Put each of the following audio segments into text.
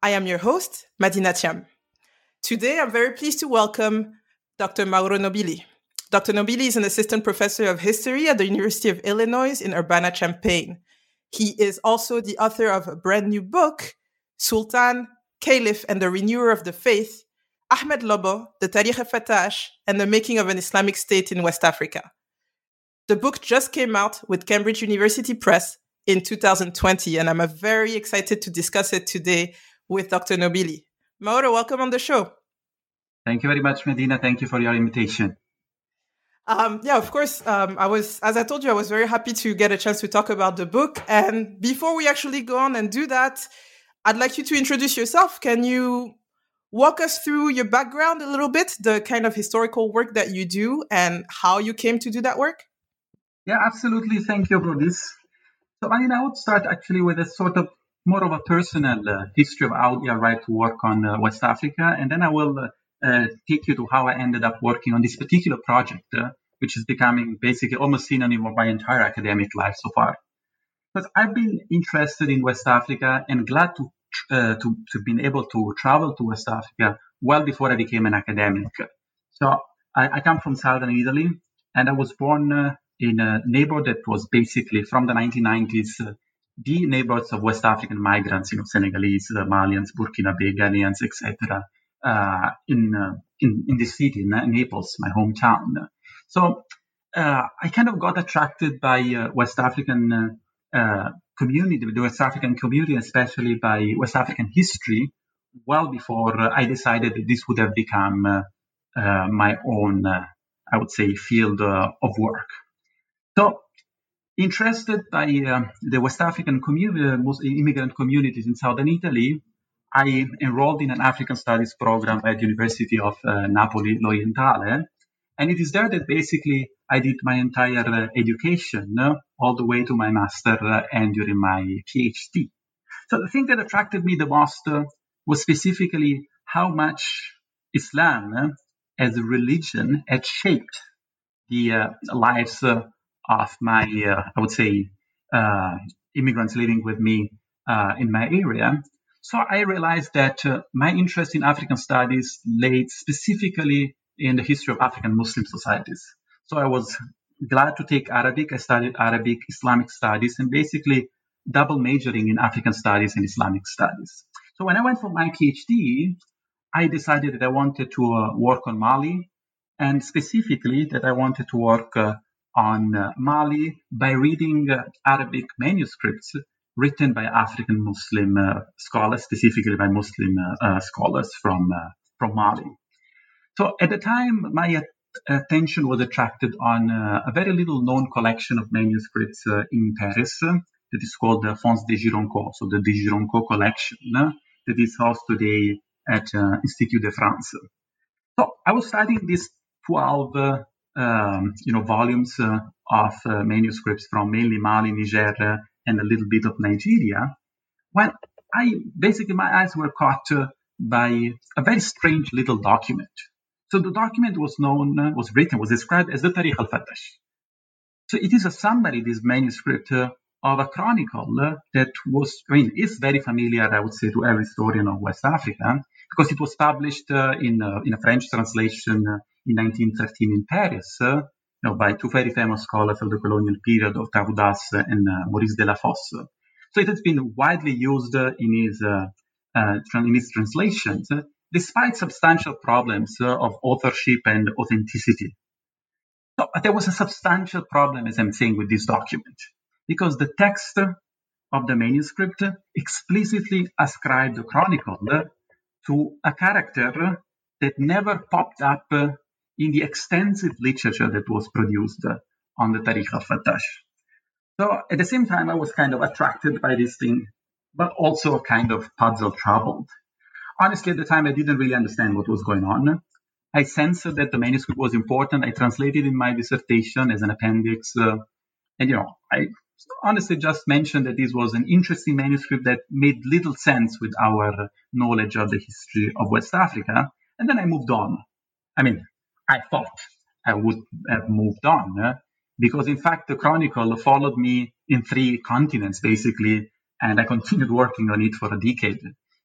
I am your host, Madina Thiam. Today, I'm very pleased to welcome Dr. Mauro Nobili. Dr. Nobili is an assistant professor of history at the University of Illinois in Urbana-Champaign. He is also the author of a brand new book, Sultan, Caliph, and the Renewer of the Faith, Ahmed Lobbo, the Tarikh Fattash, and the Making of an Islamic State in West Africa. The book just came out with Cambridge University Press in 2020, and I'm very excited to discuss it today with Dr. Nobili. Mauro, welcome on the show. Thank you very much, Madina. Thank you for your invitation. Um, yeah, of course. Um, I was, as I told you, I was very happy to get a chance to talk about the book. And before we actually go on and do that, I'd like you to introduce yourself. Can you walk us through your background a little bit, the kind of historical work that you do, and how you came to do that work? Yeah, absolutely. Thank you for this. So, I mean, I would start actually with a sort of more of a personal uh, history of how I arrived to work on uh, West Africa, and then I will uh, take you to how I ended up working on this particular project, which is becoming basically almost synonym of my entire academic life so far. But I've been interested in West Africa and glad to uh, to to been able to travel to West Africa well before I became an academic. So I, I come from southern Italy, and I was born uh, in a neighborhood that was basically from the 1990s. Uh, the neighborhoods of West African migrants, you know, Senegalese, Malians, Burkinabe, Ghanaians, etc uh, in, uh, in in the city, in Naples, my hometown. So uh, I kind of got attracted by uh, West African uh, community, the West African community, especially by West African history, well before I decided that this would have become my own, I would say, field of work. So interested by uh, the West African community, most immigrant communities in southern Italy, I enrolled in an African Studies program at the University of uh, Napoli L'Orientale. And it is there that basically I did my entire uh, education, uh, all the way to my master uh, and during my PhD. So the thing that attracted me the most uh, was specifically how much Islam uh, as a religion had shaped the lives of my, I would say, immigrants living with me in my area. So I realized that uh, my interest in African studies lay specifically in the history of African Muslim societies. So I was glad to take Arabic. I studied Arabic, Islamic studies, and basically double majoring in African studies and Islamic studies. So when I went for my PhD, I decided that I wanted to uh, work on Mali, and specifically that I wanted to work uh, on uh, Mali by reading uh, Arabic manuscripts written by African Muslim uh, scholars, specifically by Muslim scholars from from Mali. So at the time, my attention was attracted on a very little known collection of manuscripts in Paris that is called the Fonds de Gironcourt, so the de Gironcourt collection that is housed today at uh, Institut de France. So I was studying these 12, uh, um, you know, volumes uh, of uh, manuscripts from mainly Mali, Niger, uh, and a little bit of Nigeria. Well, I basically my eyes were caught by a very strange little document. So the document was known, was written, was described as the Tarikh al-Fattash. So it is a summary, this manuscript, uh, of a chronicle uh, that was, I mean, is very familiar, I would say, to every historian of West Africa, because it was published uh, in, in a French translation in 1913 in Paris, you know, by two very famous scholars of the colonial period, Octave Houdas and uh, Maurice Delafosse. So it has been widely used in his, uh, uh, in his translations, despite substantial problems of authorship and authenticity. There was a substantial problem, as I'm saying, with this document, because the text of the manuscript explicitly ascribed the chronicle to a character that never popped up in the extensive literature that was produced on the Tarikh al-Fattash. So at the same time, I was kind of attracted by this thing, but also kind of puzzled, troubled. Honestly, at the time, I didn't really understand what was going on. I sensed that the manuscript was important. I translated it in my dissertation as an appendix. Uh, and, you know, I honestly just mentioned that this was an interesting manuscript that made little sense with our knowledge of the history of West Africa. And then I moved on. I mean, I thought I would have moved on uh, because, in fact, the Chronicle followed me in three continents, basically, and I continued working on it for a decade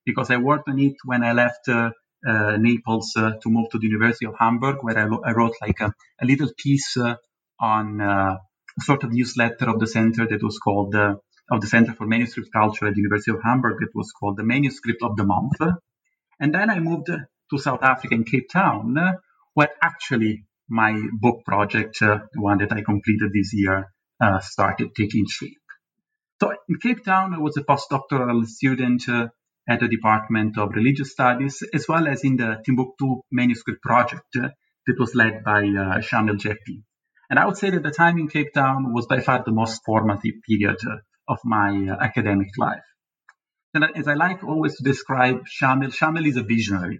because I worked on it when I left uh, uh, Naples uh, to move to the University of Hamburg, where I, I wrote like a, a little piece uh, on a sort of newsletter of the center that was called of the Center for Manuscript Culture at the University of Hamburg. It was called the Manuscript of the Month. And then I moved to South Africa in Cape Town, where actually my book project, uh, the one that I completed this year, uh, started taking shape. So in Cape Town, I was a postdoctoral student uh, at the Department of Religious Studies, as well as in the Timbuktu Manuscript Project that was led by uh, Shamil Jeppie. And I would say that the time in Cape Town was by far the most formative period uh, of my uh, academic life. And as I like always to describe Shamil, Shamil is a visionary.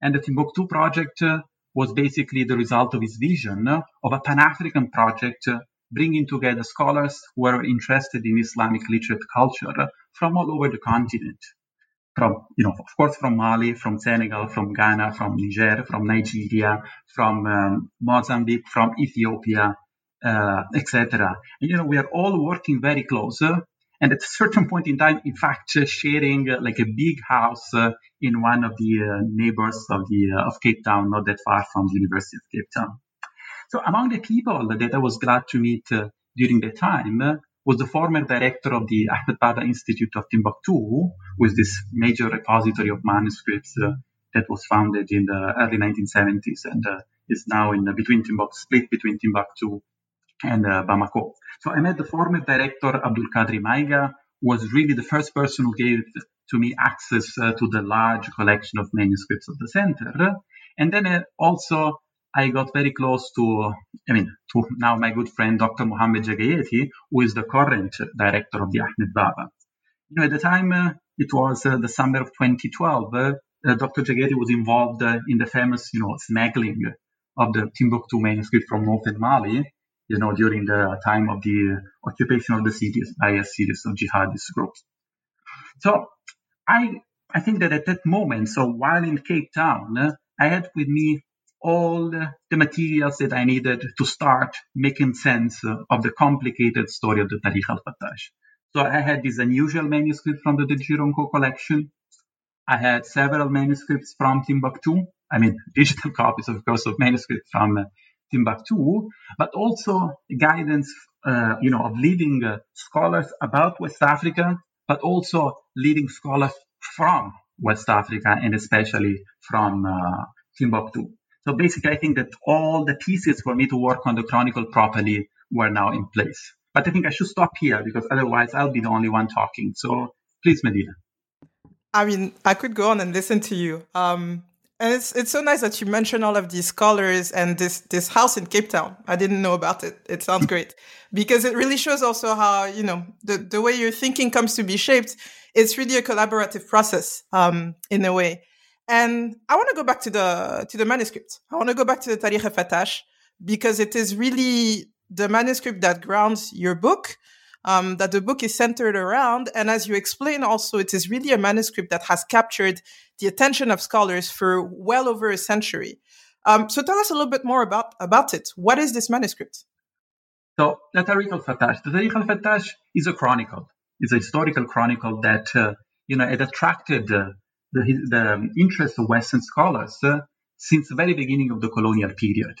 And the Timbuktu project uh, was basically the result of his vision of a Pan African project bringing together scholars who were interested in Islamic literate culture from all over the continent from, you know, of course, from Mali, from Senegal, from Ghana, from Niger, from Nigeria, from um, Mozambique, from Ethiopia, uh, etc. And, you know, we are all working very close. Uh, and at a certain point in time, in fact, uh, sharing uh, like a big house uh, in one of the uh, neighbors of the of Cape Town, not that far from the University of Cape Town. So among the people that I was glad to meet during the time was the former director of the Ahmed Baba Institute of Timbuktu, with this major repository of manuscripts uh, that was founded in the early 1970s and uh, is now in between Timbuktu, split between Timbuktu and uh, Bamako. So I met the former director, Abdul Kadri Maiga, who was really the first person who gave to me access uh, to the large collection of manuscripts of the center. And then uh, also I got very close to, I mean, to now my good friend Dr. Mohammed Diagayeté, who is the current director of the Ahmed Baba. You know, at the time, uh, it was uh, the summer of 2012. Uh, Dr. Diagayeté was involved in the famous, you know, smuggling of the Timbuktu manuscript from northern Mali, you know, during the time of the occupation of the cities by a series of jihadist groups. So I, I think that at that moment, so while in Cape Town, I had with me all the materials that I needed to start making sense of the complicated story of the Tarikh al-Fattash. So I had this unusual manuscript from the Gironcourt collection. I had several manuscripts from Timbuktu. I mean, digital copies, of course, of manuscripts from Timbuktu, but also guidance, uh, you know, of leading uh, scholars about West Africa, but also leading scholars from West Africa and especially from uh, Timbuktu. So basically, I think that all the pieces for me to work on the chronicle properly were now in place. But I think I should stop here because otherwise I'll be the only one talking. So please, Madina. I mean, I could go on and listen to you. Um, and it's it's so nice that you mentioned all of these scholars and this this house in Cape Town. I didn't know about it. It sounds great because it really shows also how you know the the way your thinking comes to be shaped. It's really a collaborative process um, in a way. And I want to go back to the to the manuscript. I want to go back to the Tarikh al-Fattash because it is really the manuscript that grounds your book, um, that the book is centered around. And as you explain, also, it is really a manuscript that has captured the attention of scholars for well over a century. Um, so tell us a little bit more about, about it. What is this manuscript? So the Tarikh al-Fattash, the Tarikh al-Fattash is a chronicle. It's a historical chronicle that, uh, you know, it attracted uh, the, the interest of Western scholars uh, since the very beginning of the colonial period.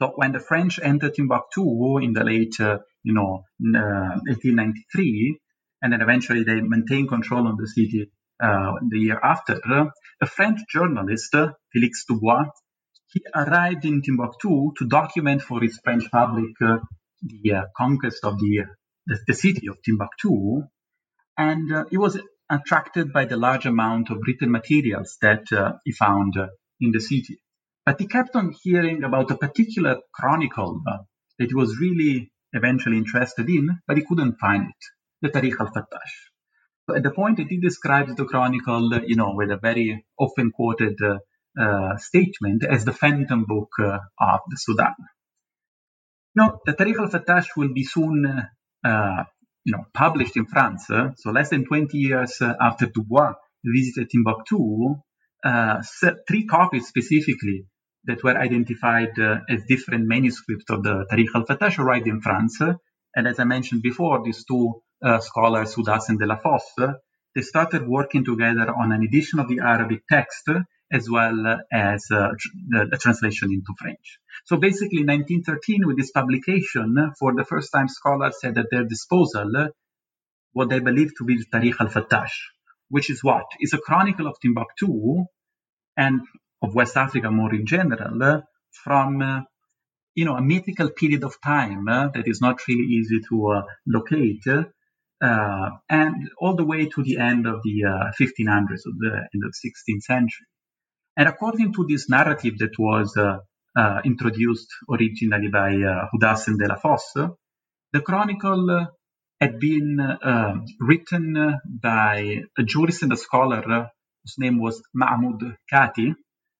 So when the French entered Timbuktu in the late, uh, you know, uh, 1893, and then eventually they maintained control on the city uh, the year after, a French journalist, Félix Dubois, he arrived in Timbuktu to document for his French public uh, the uh, conquest of the, the, the city of Timbuktu, and uh, he was attracted by the large amount of written materials that he found in the city. But he kept on hearing about a particular chronicle uh, that was really eventually interested in, but he couldn't find it, the Tarikh al-Fattash. So at the point that he describes the chronicle, you know, with a very often quoted uh, uh, statement as the phantom book uh, of the Sudan. Now, the Tarikh al-Fattash will be soon, uh, you know, published in France. so less than 20 years after Dubois visited Timbuktu, three copies specifically that were identified uh, as different manuscripts of the Tarikh al-Fattash arrived in France. And as I mentioned before, these two uh, scholars, Houdas and Delafosse, they started working together on an edition of the Arabic text as well as uh, the, the, translation into French. So basically, in 1913, with this publication, for the first time, scholars had at their disposal what they believed to be the Tarikh al-Fattash, which is what? It's a chronicle of Timbuktu and of West Africa more in general uh, from uh, you know a mythical period of time uh, that is not really easy to locate and all the way to the end of the 1500s of the end of 16th century. And according to this narrative that was introduced originally by uh, Delafosse, the chronicle had been uh, written by a jurist and a scholar whose name was Mahmoud Kati,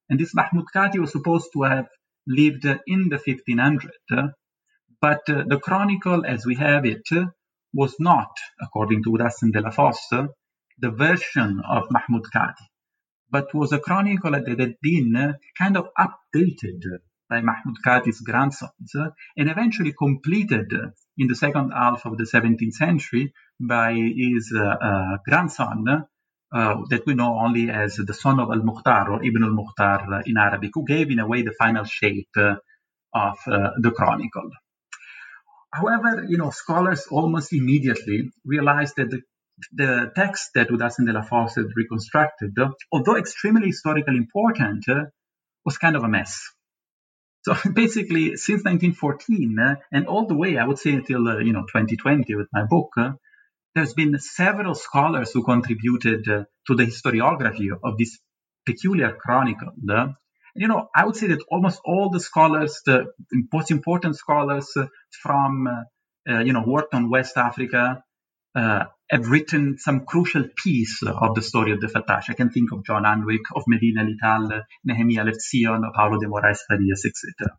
and this Mahmoud Kati was supposed to have lived in the 1500s, but uh, the chronicle as we have it was not, according to Houdas and Delafosse, the version of Mahmoud Kati, but was a chronicle that had been kind of updated by Mahmoud Kati's grandsons and eventually completed in the second half of the 17th century by his uh, uh, grandson, that we know only as the son of al-Mukhtar or Ibn al-Mukhtar in Arabic, who gave in a way the final shape uh, of uh, the chronicle. However, you know, scholars almost immediately realized that the, the text that Houdas and Delafosse had reconstructed, although extremely historically important, was kind of a mess. So basically, since 1914 uh, and all the way, I would say until uh, you know 2020 with my book, uh, there's been several scholars who contributed uh, to the historiography of this peculiar chronicle. Uh, you know, I would say that almost all the scholars, the most important scholars uh, from, you know, worked on West Africa, uh, have written some crucial piece of the story of the Fattash. I can think of John Hunwick, of Madina Ly-Tall, Nehemia Levtzion, of Paulo de Moraes Farias, etc.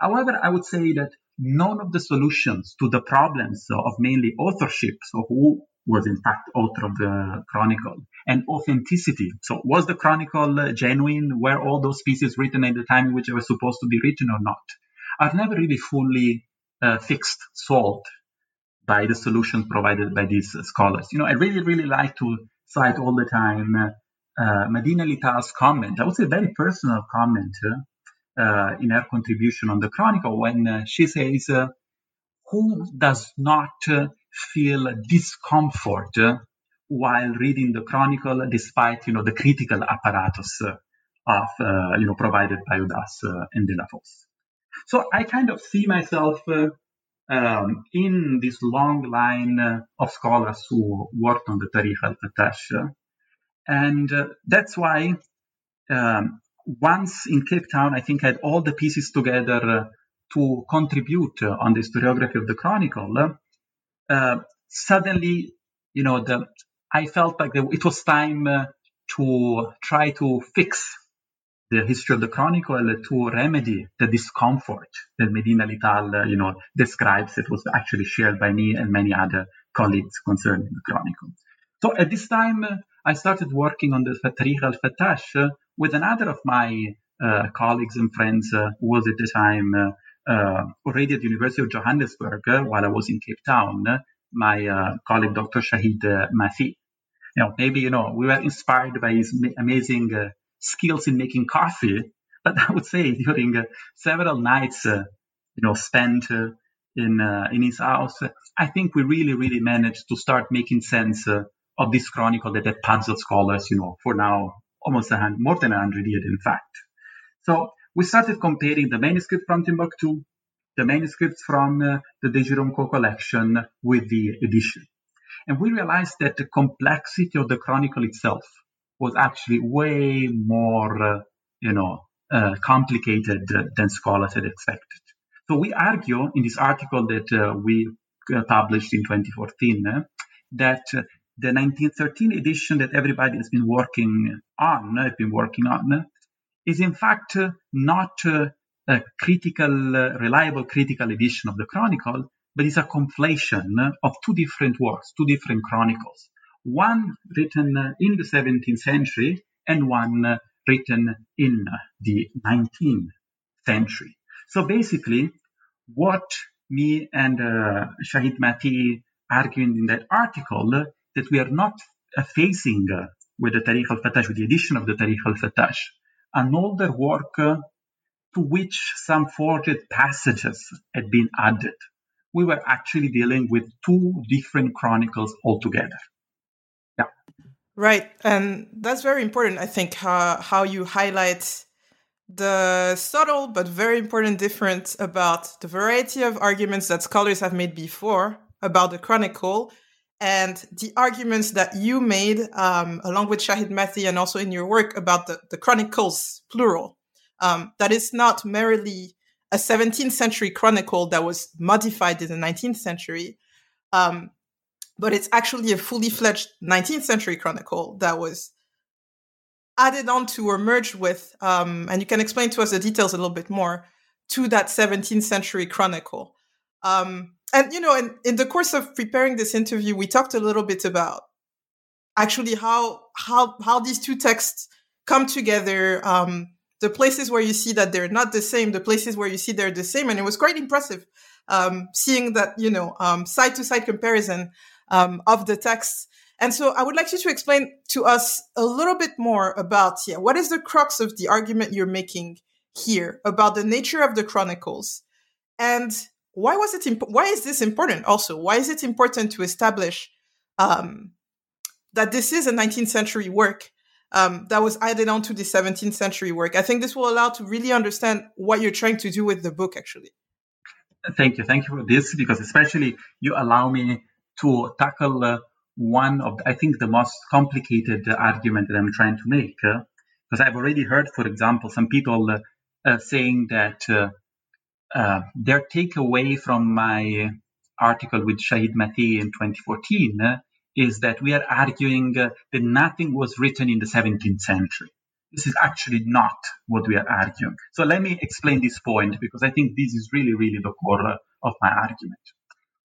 However, I would say that none of the solutions to the problems of mainly authorship, so who was in fact author of the chronicle, and authenticity. So was the chronicle genuine? Were all those pieces written at the time in which they were supposed to be written or not? Are never really fully uh, fixed, solved by the solutions provided by these uh, scholars. You know, I really, really like to cite all the time uh, Madina Ly-Tall's comment. I would say very personal comment uh, in her contribution on the Chronicle when uh, she says, uh, "Who does not feel discomfort while reading the Chronicle, despite you know the critical apparatus of you know provided by Houdas and Delafosse?" So I kind of see myself um, in this long line uh, of scholars who worked on the Tarikh al-Fattash. And uh, that's why um, once in Cape Town, I think I had all the pieces together uh, to contribute uh, on the historiography of the Chronicle. Uh, suddenly, you know, the, I felt like the, it was time to try to fix the history of the chronicle to remedy the discomfort that Madina Ly-Tall, you know, describes. It was actually shared by me and many other colleagues concerning the chronicle. So at this time, I started working on the Tarikh al-Fattash with another of my uh, colleagues and friends uh, who was at the time uh, already at the University of Johannesburg while I was in Cape Town, my colleague Dr. Shahid Mathee. You know, maybe, you know, we were inspired by his amazing skills in making coffee, but I would say during several nights, you know, spent in uh, in his house, I think we really, really managed to start making sense uh, of this chronicle that had puzzled scholars, you know, for now almost a hundred, more than a hundred years, in fact. So we started comparing the manuscript from Timbuktu, the manuscripts from uh, the De Gironcourt collection with the edition. And we realized that the complexity of the chronicle itself was actually way more, uh, you know, uh, complicated than scholars had expected. So we argue in this article that uh, we uh, published in 2014 uh, that the 1913 edition that everybody has been working on, uh, have been working on, is in fact uh, not uh, a critical, reliable critical edition of the Chronicle, but is a conflation of two different works, two different chronicles. One written in the 17th century and one written in the 19th century. So basically, what me and uh, Shahid Mathee argued in that article that we are not facing with the Tarikh al-Fattash, with the edition of the Tarikh al-Fattash, an older work uh, to which some forged passages had been added. We were actually dealing with two different chronicles altogether. Yeah. Right. And that's very important, I think, how you highlight the subtle but very important difference about the variety of arguments that scholars have made before about the chronicle and the arguments that you made um, along with Shahid Mathee and also in your work about the, the chronicles plural um, that is not merely a 17th century chronicle that was modified in the 19th century um, but it's actually a fully fledged 19th century chronicle that was added on to or merged with, um, and you can explain to us the details a little bit more, to that 17th century chronicle. Um, and, you know, in, the course of preparing this interview, we talked a little bit about actually how, how, how these two texts come together, um, the places where you see that they're not the same, the places where you see they're the same. And it was quite impressive um, seeing that, you know, side to side comparison um, of the texts and so I would like you to explain to us a little bit more about, yeah, what is the crux of the argument you're making here about the nature of the chronicles and why was it, imp- why is this important also? Why is it important to establish um, that this is a 19th century work um, that was added on to the 17th century work? I think this will allow to really understand what you're trying to do with the book, actually. Thank you. Thank you for this, because especially you allow me to tackle uh, one of, I think, the most complicated argument that I'm trying to make. Because uh, I've already heard, for example, some people uh, uh, saying that uh, their takeaway from my article with Shahid Mathee in 2014 is that we are arguing that nothing was written in the 17th century. This is actually not what we are arguing. So let me explain this point because I think this is really, really the core of my argument.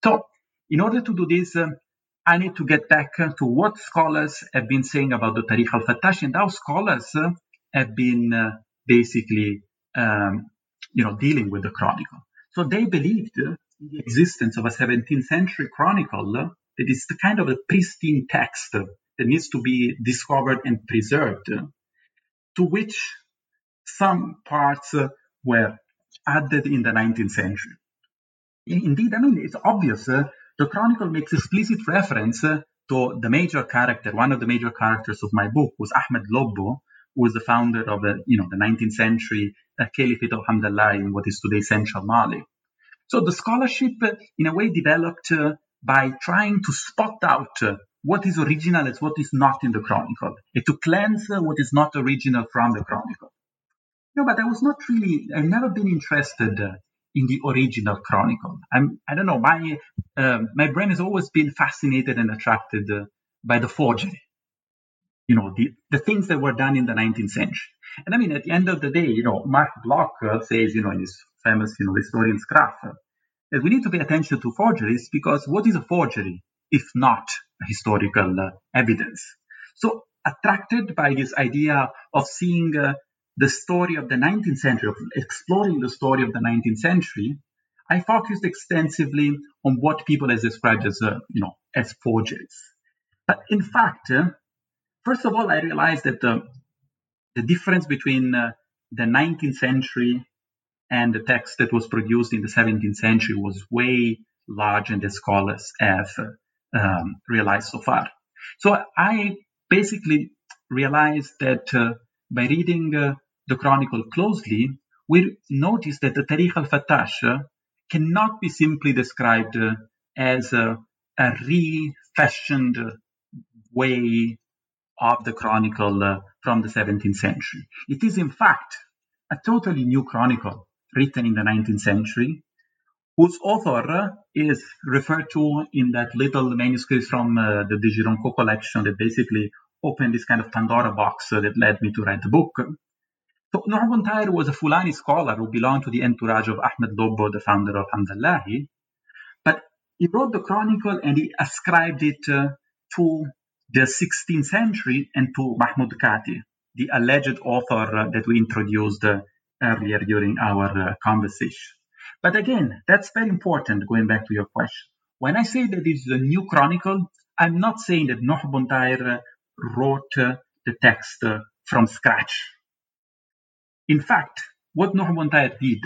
So, in order to do this, I need to get back to what scholars have been saying about the Tarikh al-Fattash and how scholars have been uh, basically, um, you know, dealing with the chronicle. So they believed in the existence of a 17th century chronicle that is the kind of a pristine text that needs to be discovered and preserved, to which some parts were added in the 19th century. Indeed, I mean, it's obvious the chronicle makes explicit reference to the major character. One of the major characters of my book was Ahmed Lobbo, who was the founder of the, you know, the 19th century uh, Caliphate of Hamdallah in what is today central Mali. So the scholarship, uh, in a way, developed uh, by trying to spot out uh, what is original and what is not in the chronicle, and to cleanse uh, what is not original from the chronicle. No, but I was not really, I've never been interested uh, in the original chronicle. I'm, I don't know, my, uh, my brain has always been fascinated and attracted uh, by the forgery. You know, the, the things that were done in the 19th century. And I mean, at the end of the day, you know, Mark Bloch uh, says, you know, in his famous, you know, historian's craft, uh, that we need to pay attention to forgeries because what is a forgery if not historical uh, evidence? So attracted by this idea of seeing uh, the story of the 19th century, of exploring the story of the 19th century, I focused extensively on what people has described as, uh, you know, as forgeries. But in fact, uh, first of all, I realized that the, difference between uh, the 19th century and the text that was produced in the 17th century was way larger than the scholars have um, realized so far. So I basically realized that uh, by reading uh, the chronicle closely, we notice that the Tarikh al-Fattash uh, cannot be simply described uh, as a refashioned way of the chronicle uh, from the 17th century. It is, in fact, a totally new chronicle written in the 19th century, whose author is referred to in that little manuscript from uh, the De collection that basically opened this kind of Pandora box uh, that led me to write the book. So Nuh Buntair was a Fulani scholar who belonged to the entourage of Ahmed Lobbo, the founder of Hamdallahi. But he wrote the chronicle and he ascribed it uh, to the 16th century and to Mahmud Kati, the alleged author that we introduced uh, earlier during our uh, conversation. But again, that's very important going back to your question. When I say that it's a new chronicle, I'm not saying that Buntair wrote uh, the text from scratch. In fact, what Nuh Buntair did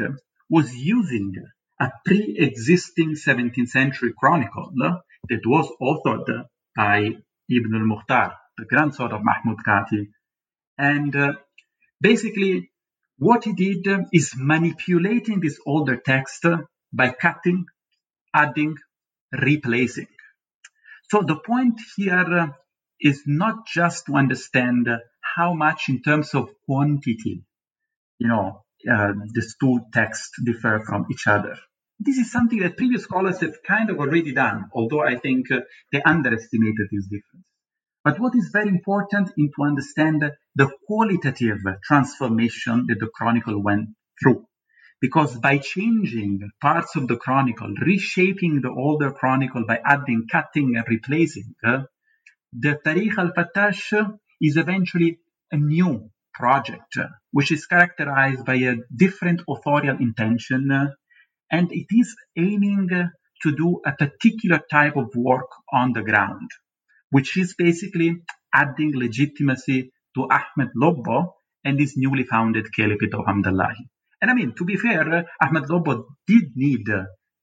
was using a pre-existing 17th century chronicle that was authored by Ibn al-Mukhtar, the grandson of Mahmud Kati. And uh, basically, what he did is manipulating this older text by cutting, adding, replacing. So the point here is not just to understand how much in terms of quantity, you know, uh, these two texts differ from each other. This is something that previous scholars have kind of already done, although I think uh, they underestimated this difference. But what is very important is to understand the qualitative transformation that the chronicle went through. Because by changing parts of the chronicle, reshaping the older chronicle by adding, cutting, and replacing, uh, the Tarikh al-Fattash is eventually a new project, which is characterized by a different authorial intention, and it is aiming to do a particular type of work on the ground, which is basically adding legitimacy to Ahmed Lobbo and his newly founded Caliphate of Hamdallahi. And I mean, to be fair, Ahmed Lobbo did need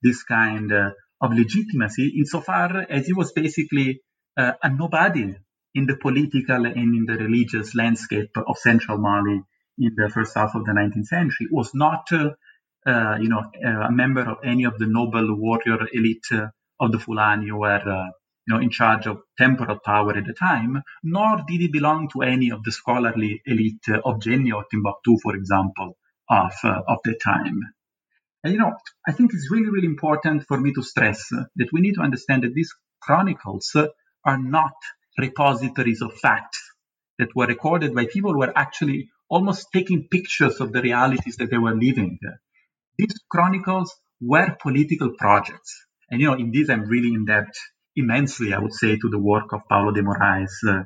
this kind of legitimacy insofar as he was basically uh, a nobody in the political and in the religious landscape of central Mali in the first half of the 19th century. was not, uh, uh, Uh, you know, uh, a member of any of the noble warrior elite uh, of the Fulani who were, you know, in charge of temporal power at the time, nor did he belong to any of the scholarly elite of Jenne or Timbuktu, for example, of, of the time. And, you know, I think it's really, really important for me to stress that we need to understand that these chronicles are not repositories of facts that were recorded by people who were actually almost taking pictures of the realities that they were living. These chronicles were political projects. And, you know, in this, I'm really in debt immensely, I would say, to the work of Paulo de Moraes uh,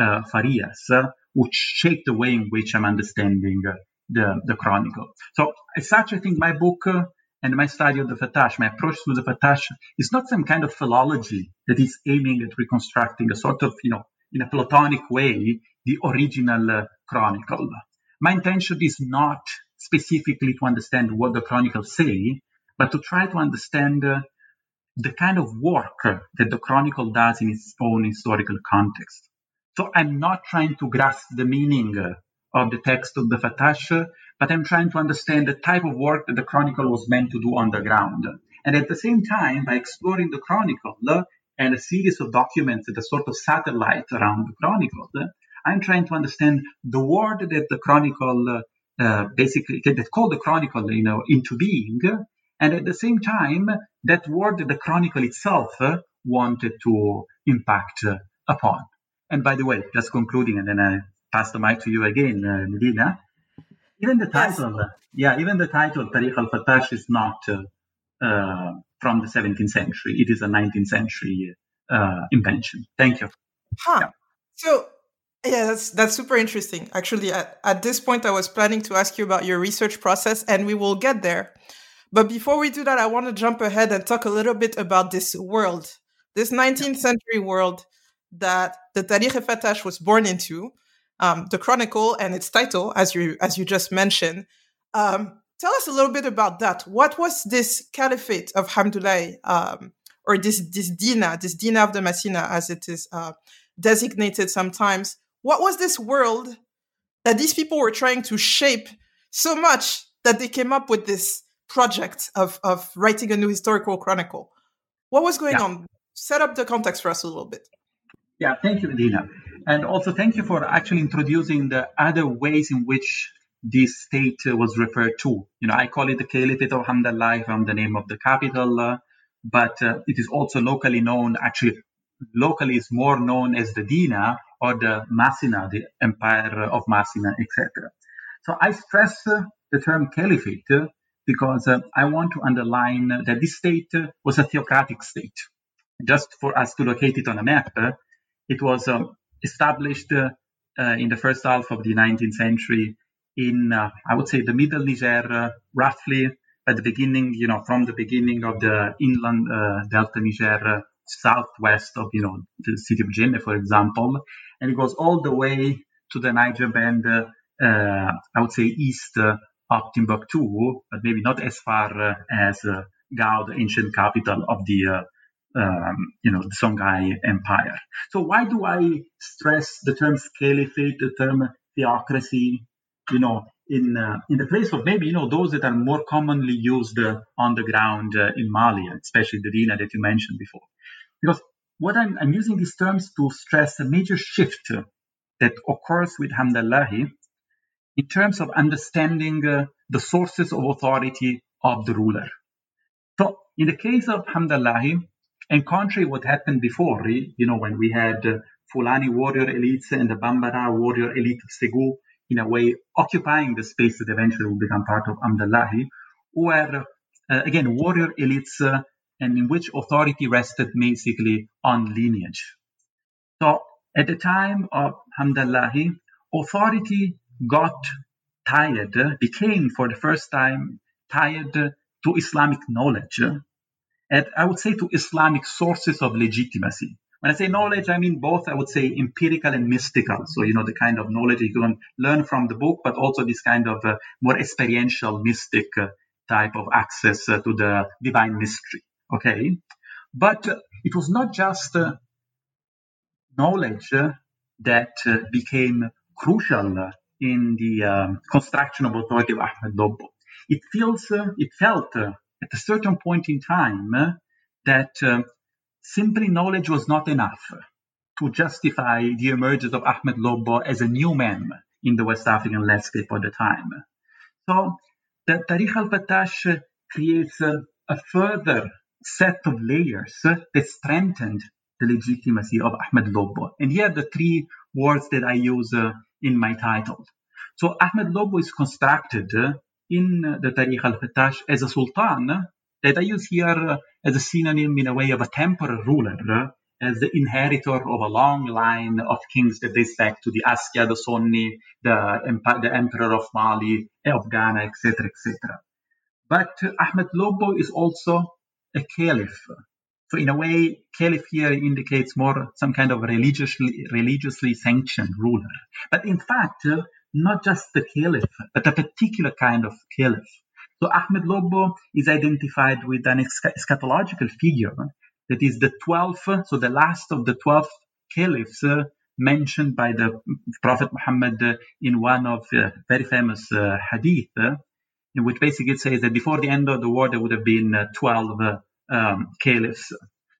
uh, Farias, uh, which shaped the way in which I'm understanding uh, the, the chronicle. So, as such, I think my book uh, and my study of the Fattash, my approach to the Fattash is not some kind of philology that is aiming at reconstructing a sort of, you know, in a Platonic way, the original uh, chronicle. My intention is not specifically to understand what the chronicles say, but to try to understand uh, the kind of work that the chronicle does in its own historical context. So I'm not trying to grasp the meaning uh, of the text of the Fattash, but I'm trying to understand the type of work that the Chronicle was meant to do on the ground. And at the same time, by exploring the Chronicle and a series of documents that are sort of satellite around the Chronicle, I'm trying to understand the word that the Chronicle uh, basically that called the Chronicle, you know, into being, and at the same time, that word the Chronicle itself wanted to impact upon. And by the way, just concluding, and then I pass the mic to you again, uh, Madina. Even the title, yes. yeah, even the title Tarikh al-Fattash is not uh, uh, from the 17th century. It is a 19th century uh, invention. Thank you. Huh. Yeah. So yeah, that's that's super interesting. Actually, at, at this point, I was planning to ask you about your research process, and we will get there. But before we do that, I want to jump ahead and talk a little bit about this world, this 19th century world that the Tarikh Fattash was born into, um, the Chronicle and its title, as you as you just mentioned. Um, tell us a little bit about that. What was this caliphate of Hamdullah, um, or this this Dina, this Dina of Damascena, as it is uh, designated sometimes? What was this world that these people were trying to shape so much that they came up with this project of, of writing a new historical chronicle? What was going yeah. on? Set up the context for us a little bit. Yeah, thank you, Madina. And also thank you for actually introducing the other ways in which this state was referred to. You know, I call it the Caliphate of Hamdallah from the name of the capital, uh, but uh, it is also locally known, actually, locally is more known as the Dina or the Masina, the Empire of Masina, etc. So I stress uh, the term caliphate uh, because uh, I want to underline that this state was a theocratic state. Just for us to locate it on a map, it was um, established in the first half of the 19th century in, I would say, the middle Niger, roughly at the beginning, you know, from the beginning of the inland uh, Delta Niger, southwest of, you know, the city of Jenne, for example, and it goes all the way to the Niger Bend, uh, I would say east of Timbuktu, but maybe not as far as Gao, the ancient capital of the um, you know, the Songhai Empire. So why do I stress the term caliphate, the term theocracy, you know, in uh, in the place of maybe you know those that are more commonly used uh, on the ground uh, in Mali, especially the Dina that you mentioned before. Because what I'm, I'm using these terms to stress a major shift that occurs with Hamdallahi in terms of understanding uh, the sources of authority of the ruler. So, in the case of Hamdallahi, and contrary what happened before, you know, when we had uh, Fulani warrior elites and the Bambara warrior elite of Segu, in a way occupying the space that eventually will become part of Hamdallahi, were uh, again warrior elites uh, and in which authority rested basically on lineage. So at the time of Hamdallahi, authority got tied, became for the first time tied to Islamic knowledge, and I would say to Islamic sources of legitimacy. When I say knowledge, I mean both, I would say, empirical and mystical. So, you know, the kind of knowledge you can learn from the book, but also this kind of uh, more experiential, mystic uh, type of access uh, to the divine mystery. Okay. But uh, it was not just uh, knowledge uh, that became crucial in the um, construction of authority of Ahmed Lobbo. It feels, it felt at a certain point in time that simply knowledge was not enough to justify the emergence of Ahmed Lobbo as a new man in the West African landscape at the time. So the Tarikh al-Fattash creates a, a further set of layers that strengthened the legitimacy of Ahmed Lobbo. And here are the three words that I use uh, in my title. So Ahmed Lobbo is constructed uh, in the Tarikh al-Fattash as a sultan that I use here as a synonym in a way of a temporal ruler, uh, as the inheritor of a long line of kings that dates back to the Askia, the Sonni, the, the emperor of Mali, of Ghana, etc., etc. But Ahmed Lobbo is also a caliph. So in a way, caliph here indicates more some kind of religiously religiously sanctioned ruler. But in fact, not just the caliph, but a particular kind of caliph. So Ahmed Lobbo is identified with an eschatological figure that is the 12th, so the last of the 12 caliphs uh, mentioned by the Prophet Muhammad uh, in one of uh, very famous uh, hadith, uh, which basically says that before the end of the war there would have been uh, 12 uh, um, caliphs.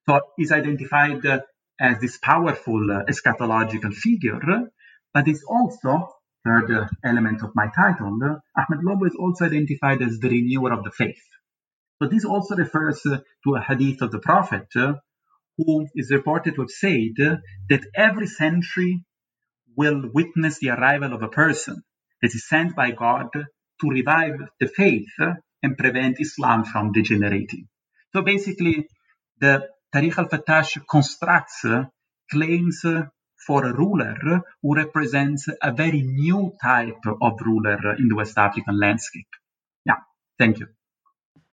So he's identified uh, as this powerful uh, eschatological figure, but he's also third element of my title, Ahmed Lobbo is also identified as the renewer of the faith. So this also refers to a hadith of the Prophet who is reported to have said that every century will witness the arrival of a person that is sent by God to revive the faith and prevent Islam from degenerating. So basically, the Tarikh al-Fattash constructs uh, claims uh, for a ruler who represents a very new type of ruler in the West African landscape. Yeah, thank you.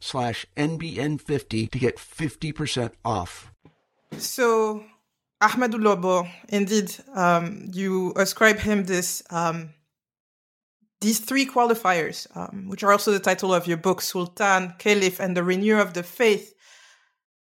slash NBN50 to get 50% off. So, Ahmadu Lobbo, indeed, um, you ascribe him this um, these three qualifiers, um, which are also the title of your book, Sultan, Caliph, and the Renewer of the Faith.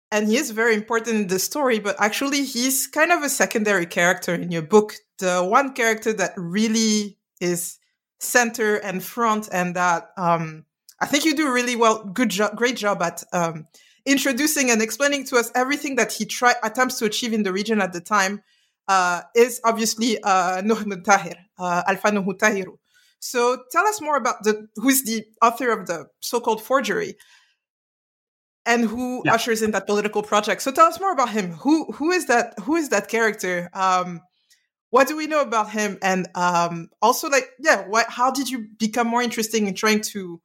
And he is very important in the story, but actually, he's kind of a secondary character in your book. The one character that really is center and front, and that um, I think you do really well. Good job, great job at um, introducing and explaining to us everything that he try attempts to achieve in the region at the time. Uh, is obviously uh, Nuh Tahir, uh, Alpha Nuh Tahiru. So tell us more about the who's the author of the so-called forgery and who yeah. ushers in that political project. So tell us more about him. Who who is that? Who is that character? Um, what do we know about him? And um, also, like, yeah, what? How did you become more interesting in trying to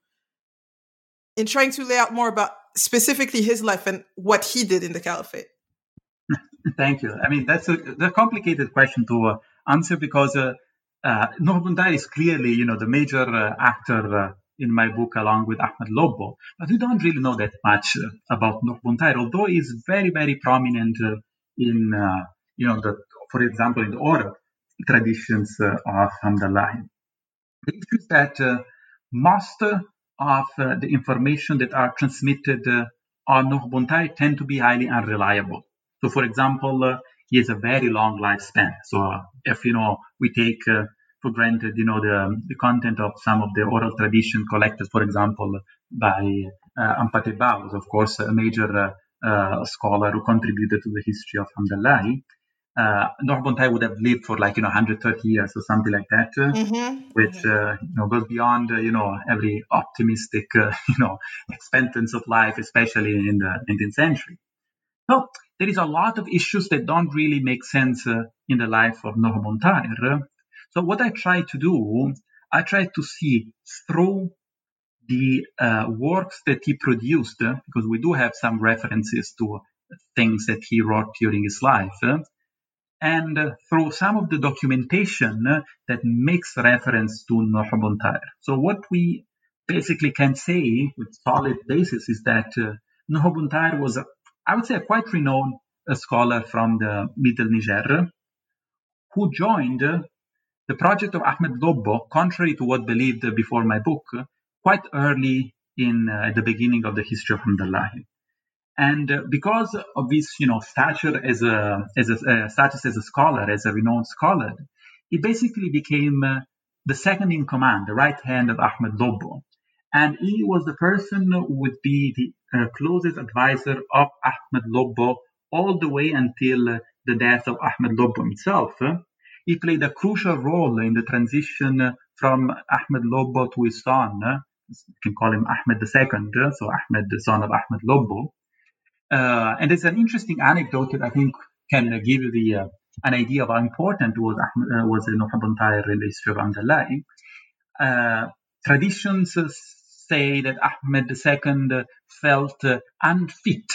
in trying to lay out more about specifically his life and what he did in the caliphate? Thank you. I mean, that's a, a complicated question to uh, answer because uh, uh, is clearly, you know, the major uh, actor uh, in my book along with Ahmed Lobbo, but we don't really know that much uh, about Nuh although he's very, very prominent uh, in, you know, the, for example, in the oral traditions of Hamdallah. The issue is that most of uh, the information that are transmitted uh, on Nuh tend to be highly unreliable. So, for example, uh, he has a very long lifespan. So, uh, if you know we take uh, for granted, you know the the content of some of the oral tradition collected, for example, by uh, Hampâté of course, a major scholar who contributed to the history of Hamdallahi uh, Nuh would have lived for like you know 130 years or something like that, uh, mm-hmm. which mm-hmm. Uh, you know goes beyond uh, you know every optimistic uh, you know expectancy of life, especially in the 19th century. So there is a lot of issues that don't really make sense uh, in the life of Nuh So what I try to do, I try to see through the works that he produced, because we do have some references to things that he wrote during his life and through some of the documentation that makes reference to Nuh So what we basically can say with solid basis is that uh, Nuh was, a, I would say, a quite renowned uh, scholar from the Middle Niger who joined the project of Ahmed Lobbo, contrary to what believed before my book, quite early in uh, the beginning of the history of Hamdallahi. And uh, because of his, you know, stature as a, as a uh, status as a scholar, as a renowned scholar, he basically became uh, the second in command, the right hand of Ahmed Lobbo. And he was the person who would be the uh, closest advisor of Ahmed Lobbo all the way until the death of Ahmed Lobbo himself. He played a crucial role in the transition from Ahmed Lobbo to his son. You can call him Ahmed II, so Ahmed, the son of Ahmed Lobbo. Uh, and there's an interesting anecdote that I think can give you the uh, an idea of how important was uh, was Tahir in the history of Hamdallahi. Uh, traditions say that Ahmed II felt unfit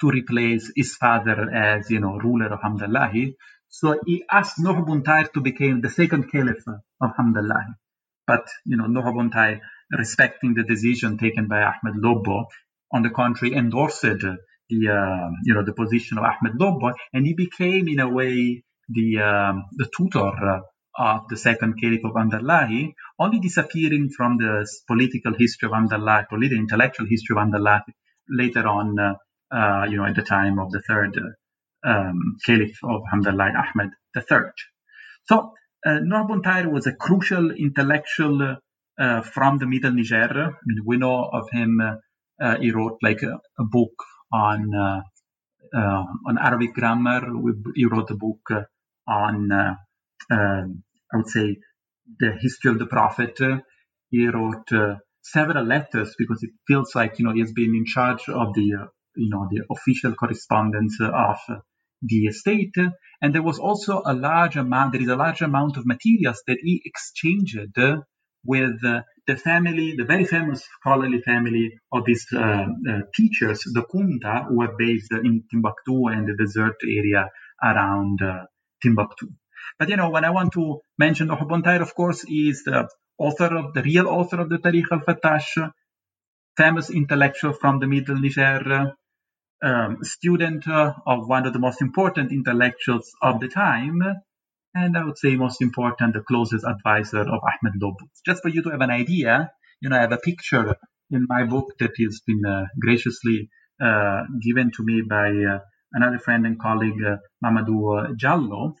to replace his father as you know ruler of Hamdallahi. So he asked Nuh to become the second caliph of Hamdallahi. But, you know, Nuh respecting the decision taken by Ahmed Lobbo, on the contrary, endorsed the, uh, you know, the position of Ahmed Lobbo, and he became, in a way, the, um, the tutor of the second caliph of Hamdallahi, only disappearing from the political history of Hamdallahi, political intellectual history of Hamdallahi later on, uh, uh, you know, at the time of the third um, caliph of Hamdallahi Ahmed III. So uh, was a crucial intellectual uh, from the Middle Niger. I mean, we know of him. Uh, he wrote like a, a book on uh, uh, on Arabic grammar. We, he wrote a book on, um, I would say, the history of the Prophet. He wrote several letters because it feels like you know he's been in charge of the you know the official correspondence of the state. And there was also a large amount, there is a large amount of materials that he exchanged with the family, the very famous scholarly family of these uh, uh, teachers, the Kunta, who are based in Timbuktu and the desert area around uh, Timbuktu. But you know, when I want to mention Nuh of course, is the author of the real author of the Tarikh al-Fattash, famous intellectual from the Middle Niger, um, student uh, of one of the most important intellectuals of the time, and I would say most important, the closest advisor of Ahmed Lobbo. Just for you to have an idea, you know, I have a picture in my book that has been uh, graciously uh, given to me by uh, another friend and colleague, uh, Mamadou Jallo,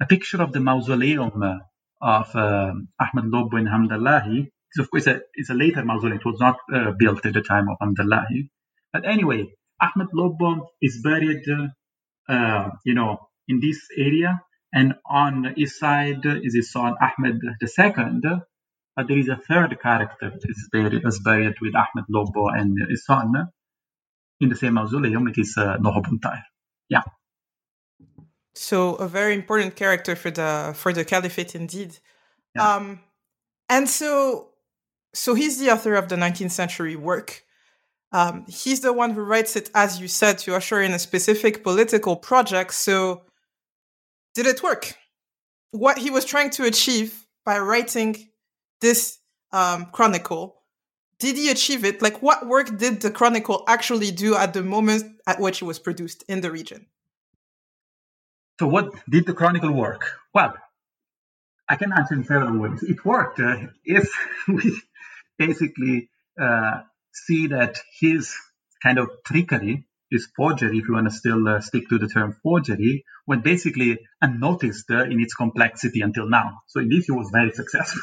a picture of the mausoleum uh, of Ahmed Lobbo in Hamdallahi. It's of course a, it's a later mausoleum. It was not uh, built at the time of Hamdallahi. But anyway, Ahmed Lobbo is buried, uh, you know, in this area, and on his side is his son Ahmed II. But there is a third character that is buried, is buried with Ahmed Lobbo and his son in the same mausoleum. It is uh, Yeah. So a very important character for the for the caliphate, indeed. Yeah. Um, and so, so he's the author of the 19th century work um, he's the one who writes it, as you said, to usher in a specific political project. So, did it work? What he was trying to achieve by writing this um, chronicle, did he achieve it? Like, what work did the chronicle actually do at the moment at which it was produced in the region? So, what did the chronicle work? Well, I can answer in several ways. It worked uh, if we basically uh, see that his kind of trickery, his forgery, if you want to still uh, stick to the term forgery, went basically unnoticed uh, in its complexity until now. So he was very successful.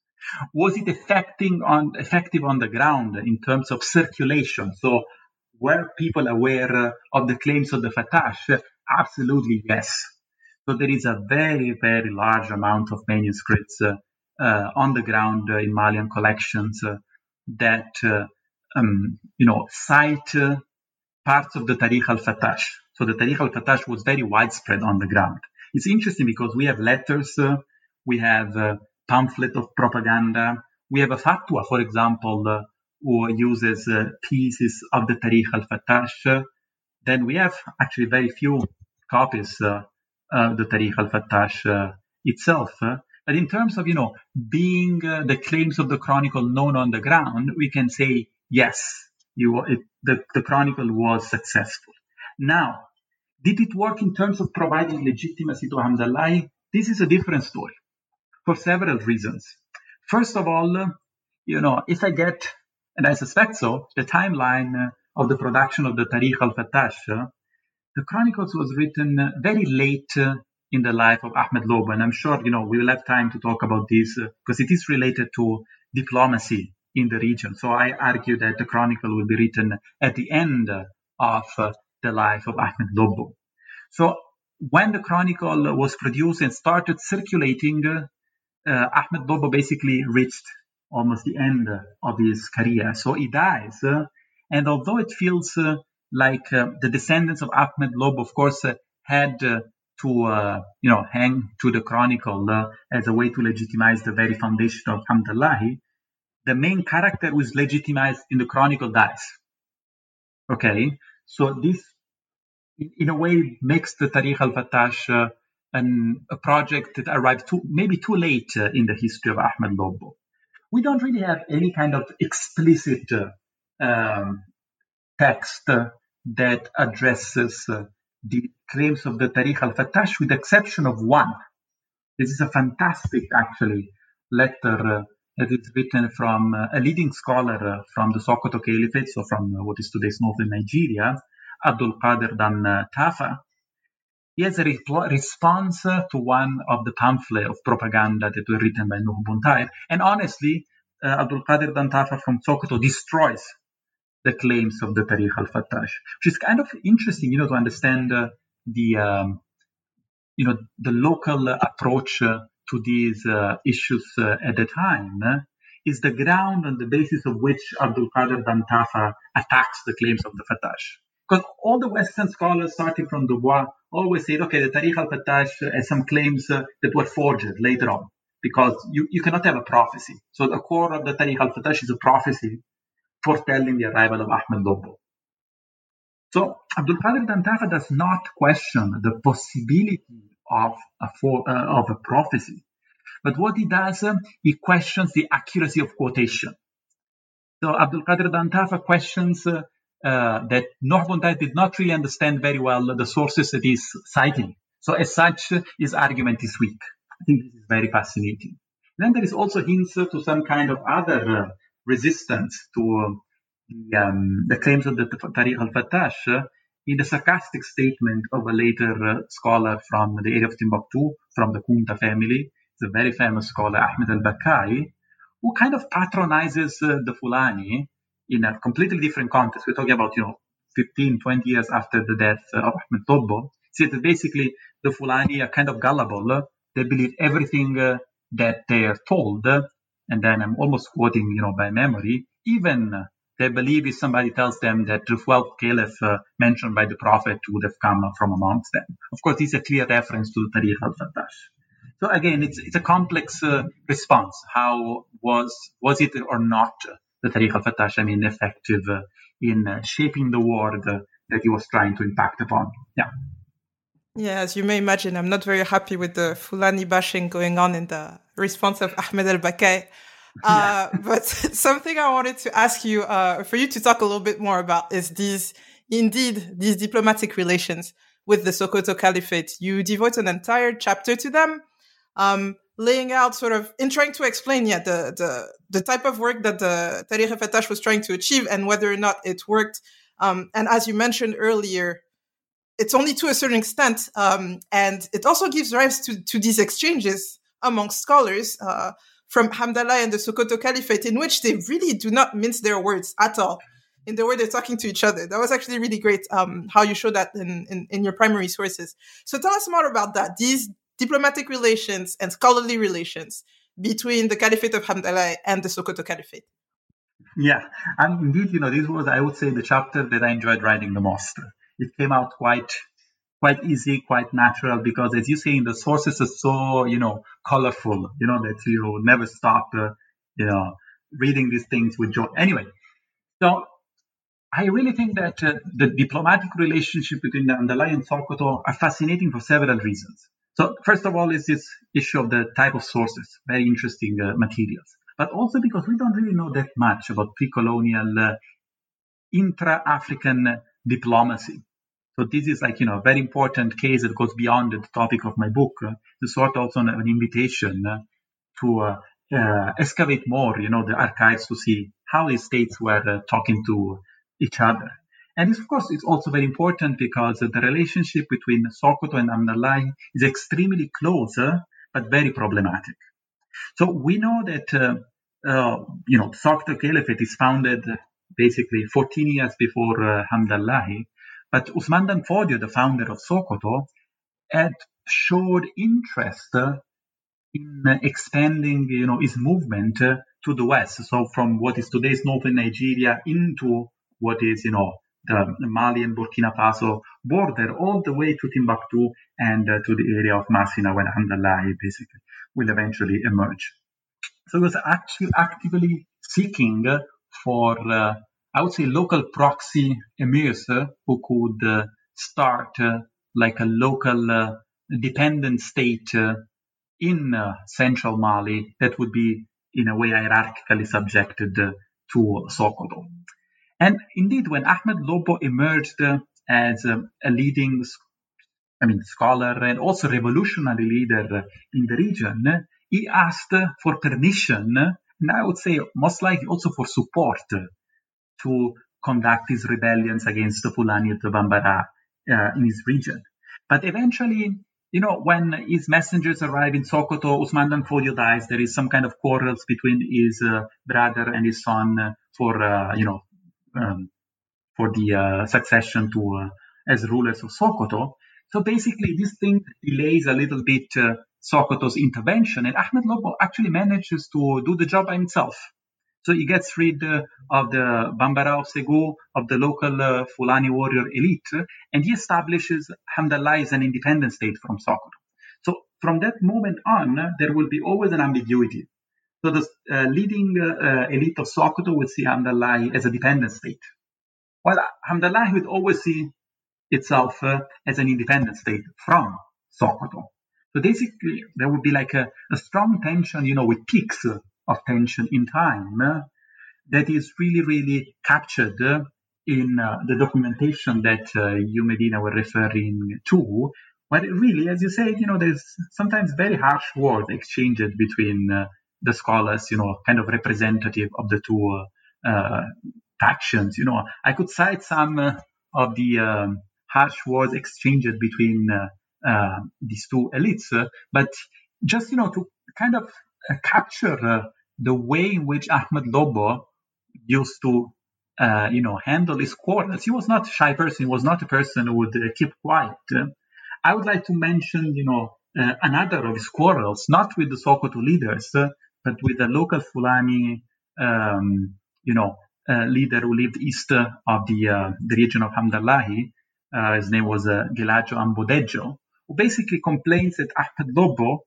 was it affecting on effective on the ground in terms of circulation? So were people aware uh, of the claims of the Fattash? Absolutely yes. So there is a very, very large amount of manuscripts uh, uh, on the ground uh, in Malian collections that um, you know, cite uh, parts of the Tarikh al-Fattash. So the Tarikh al-Fattash was very widespread on the ground. It's interesting because we have letters, uh, we have a pamphlet of propaganda, we have a fatwa, for example, uh, who uses uh, pieces of the Tarikh al-Fattash. Then we have actually very few copies uh, of the Tarikh al-Fattash uh, itself. But in terms of, you know, being the claims of the chronicle known on the ground, we can say yes, you, it, the, the chronicle was successful. Now, did it work in terms of providing legitimacy to Hamdallahi? This is a different story for several reasons. First of all, you know, if I get, and I suspect so, the timeline of the production of the Tarikh al-Fattash, the Chronicles was written very late in the life of Ahmed Lobbo, and I'm sure, you know, we will have time to talk about this because it is related to diplomacy in the region. So I argue that the chronicle will be written at the end of the life of Ahmed Lobbo. So when the chronicle was produced and started circulating, uh, Ahmed Lobbo basically reached almost the end of his career. So he dies. Uh, and although it feels uh, like uh, the descendants of Ahmed Lobbo, of course, uh, had to you know hang to the chronicle as a way to legitimize the very foundation of Hamdallahi, the main character who is legitimized in the chronicle dies. Okay, so this in a way makes the Tarikh al-Fattash uh, an, a project that arrived too, maybe too late uh, in the history of Ahmed Lobbo. We don't really have any kind of explicit uh, um, text that addresses the claims of the Tarikh al-Fattash with the exception of one. This is a fantastic, actually, letter that is written from uh, a leading scholar uh, from the Sokoto Caliphate, so from uh, what is today's northern Nigeria, Abdul Qadir Dan Tafa. He has a re- response to one of the pamphlet of propaganda that were written by Nuh Buntair. And honestly, Abdul Qadir Dan Tafa from Sokoto destroys the claims of the Tarikh al-Fattash, which is kind of interesting, you know, to understand uh, the, um, you know, the local approach uh, to these uh, issues uh, at the time is the ground on the basis of which Abdul Qadir Dantafa attacks the claims of the Fattash. Because all the Western scholars, starting from Dubois, always said, okay, the Tarikh al-Fattash has some claims uh, that were forged later on, because you, you cannot have a prophecy. So the core of the Tarikh al-Fattash is a prophecy foretelling the arrival of Ahmed Lobbo. So Abdul Qadir Dantafa does not question the possibility of a, for, uh, of a prophecy. But what he does, um, he questions the accuracy of quotation. So Abdul Qadir Dantafa questions uh, uh, that Nuh did not really understand very well the sources that he's citing. So as such, his argument is weak. I think this is very fascinating. then there is also hints to some kind of other uh, resistance to the, um, the claims of the Tarikh al-Fattash in a sarcastic statement of a later uh, scholar from the area of Timbuktu, from the Kunta family. A very famous scholar, Ahmed al-Bakai, who kind of patronizes uh, the Fulani in a completely different context. We're talking about, you know, 15, 20 years after the death uh, of Ahmed Lobbo. See that basically the Fulani are kind of gullible. They believe everything that they are told. And then I'm almost quoting, you know, by memory. Even they believe if somebody tells them that the 12th caliph uh, mentioned by the Prophet would have come from amongst them. Of course, this is a clear reference to Tarikh al-Fattash. So again, it's, it's a complex uh, response. How was, was it or not the Tarikh al-Fattash, I mean, effective uh, in uh, shaping the world that he was trying to impact upon? Yeah. Yeah, as you may imagine, I'm not very happy with the Fulani bashing going on in the response of Ahmed al-Bakai. Uh, but something I wanted to ask you, uh, for you to talk a little bit more about is these, indeed, these diplomatic relations with the Sokoto Caliphate. You devote an entire chapter to them, um, laying out sort of, in trying to explain, yeah, the, the, the type of work that the Tarikh Fattash was trying to achieve and whether or not it worked. Um, and as you mentioned earlier, it's only to a certain extent. Um, and it also gives rise to, to these exchanges among scholars, uh, from Hamdallah and the Sokoto Caliphate, in which they really do not mince their words at all in the way they're talking to each other. That was actually really great um, how you show that in, in, in, your primary sources. So tell us more about that, these diplomatic relations and scholarly relations between the Caliphate of Hamdallah and the Sokoto Caliphate. Yeah, and indeed, you know, this was, I would say, the chapter that I enjoyed writing the most. It came out quite quite easy, quite natural, because as you say, the sources are so, you know, colorful, you know, that you never stop, uh, you know, reading these things with joy. Anyway, so I really think that uh, the diplomatic relationship between the Hamdallahi and Sokoto are fascinating for several reasons. So first of all is this issue of the type of sources, very interesting uh, materials, but also because we don't really know that much about pre-colonial uh, intra-African diplomacy. So this is like, you know, a very important case that goes beyond the topic of my book. Uh, to sort of also an invitation uh, to uh, uh, excavate more, you know, the archives to see how these states were uh, talking to each other. And of course, it's also very important because the relationship between Sokoto and Hamdallahi is extremely close, uh, but very problematic. So we know that, you know, Sokoto Caliphate is founded basically 14 years before uh, Hamdallahi, but Usman Dan Fodio, the founder of Sokoto, had showed interest in expanding, you know, his movement to the west. So from what is today's northern Nigeria into what is, you know, the Mali and Burkina Faso border all the way to Timbuktu and uh, to the area of Masina when Hamdallah basically will eventually emerge. So he was actually actively seeking for uh, I would say local proxy emirs who could uh, start uh, like a local uh, dependent state uh, in uh, central Mali that would be, in a way, hierarchically subjected uh, to Sokoto. And indeed, when Ahmed Lobbo emerged as um, a leading, I mean, scholar and also revolutionary leader in the region, he asked for permission, and I would say most likely also for support to conduct his rebellions against the Fulani of the Bambara uh, in his region. But eventually, you know, when his messengers arrive in Sokoto, Usman Dan Danfodio dies. There is some kind of quarrels between his uh, brother and his son for, uh, you know, um, for the uh, succession to uh, as rulers of Sokoto. So basically, this thing delays a little bit uh, Sokoto's intervention, and Ahmed Lobbo actually manages to do the job by himself. So he gets rid uh, of the Bambara of Segu, of the local uh, Fulani warrior elite, and he establishes Hamdallah as an independent state from Sokoto. So from that moment on, there will be always an ambiguity. So the uh, leading uh, elite of Sokoto would see Hamdallah as a dependent state, while Hamdallah would always see itself uh, as an independent state from Sokoto. So basically, there would be like a, a strong tension, you know, with peaks of tension in time uh, that is really, really captured uh, in uh, the documentation that you, Madina, were referring to, But really, as you said, you know, there's sometimes very harsh words exchanged between the scholars, you know, kind of representative of the two uh, factions. You know, I could cite some uh, of the um, harsh words exchanged between uh, these two elites, but just you know to kind of capture the way in which Ahmed Lobbo used to, uh, you know, handle his quarrels. He was not a shy person. He was not a person who would uh, keep quiet. I would like to mention, you know, uh, another of his quarrels, not with the Sokoto leaders, uh, but with the local Fulani, um, you know, uh, leader who lived east of the uh, the region of Hamdallahi. his name was uh, Gelajo Ambodejo, who basically complains that Ahmed Lobbo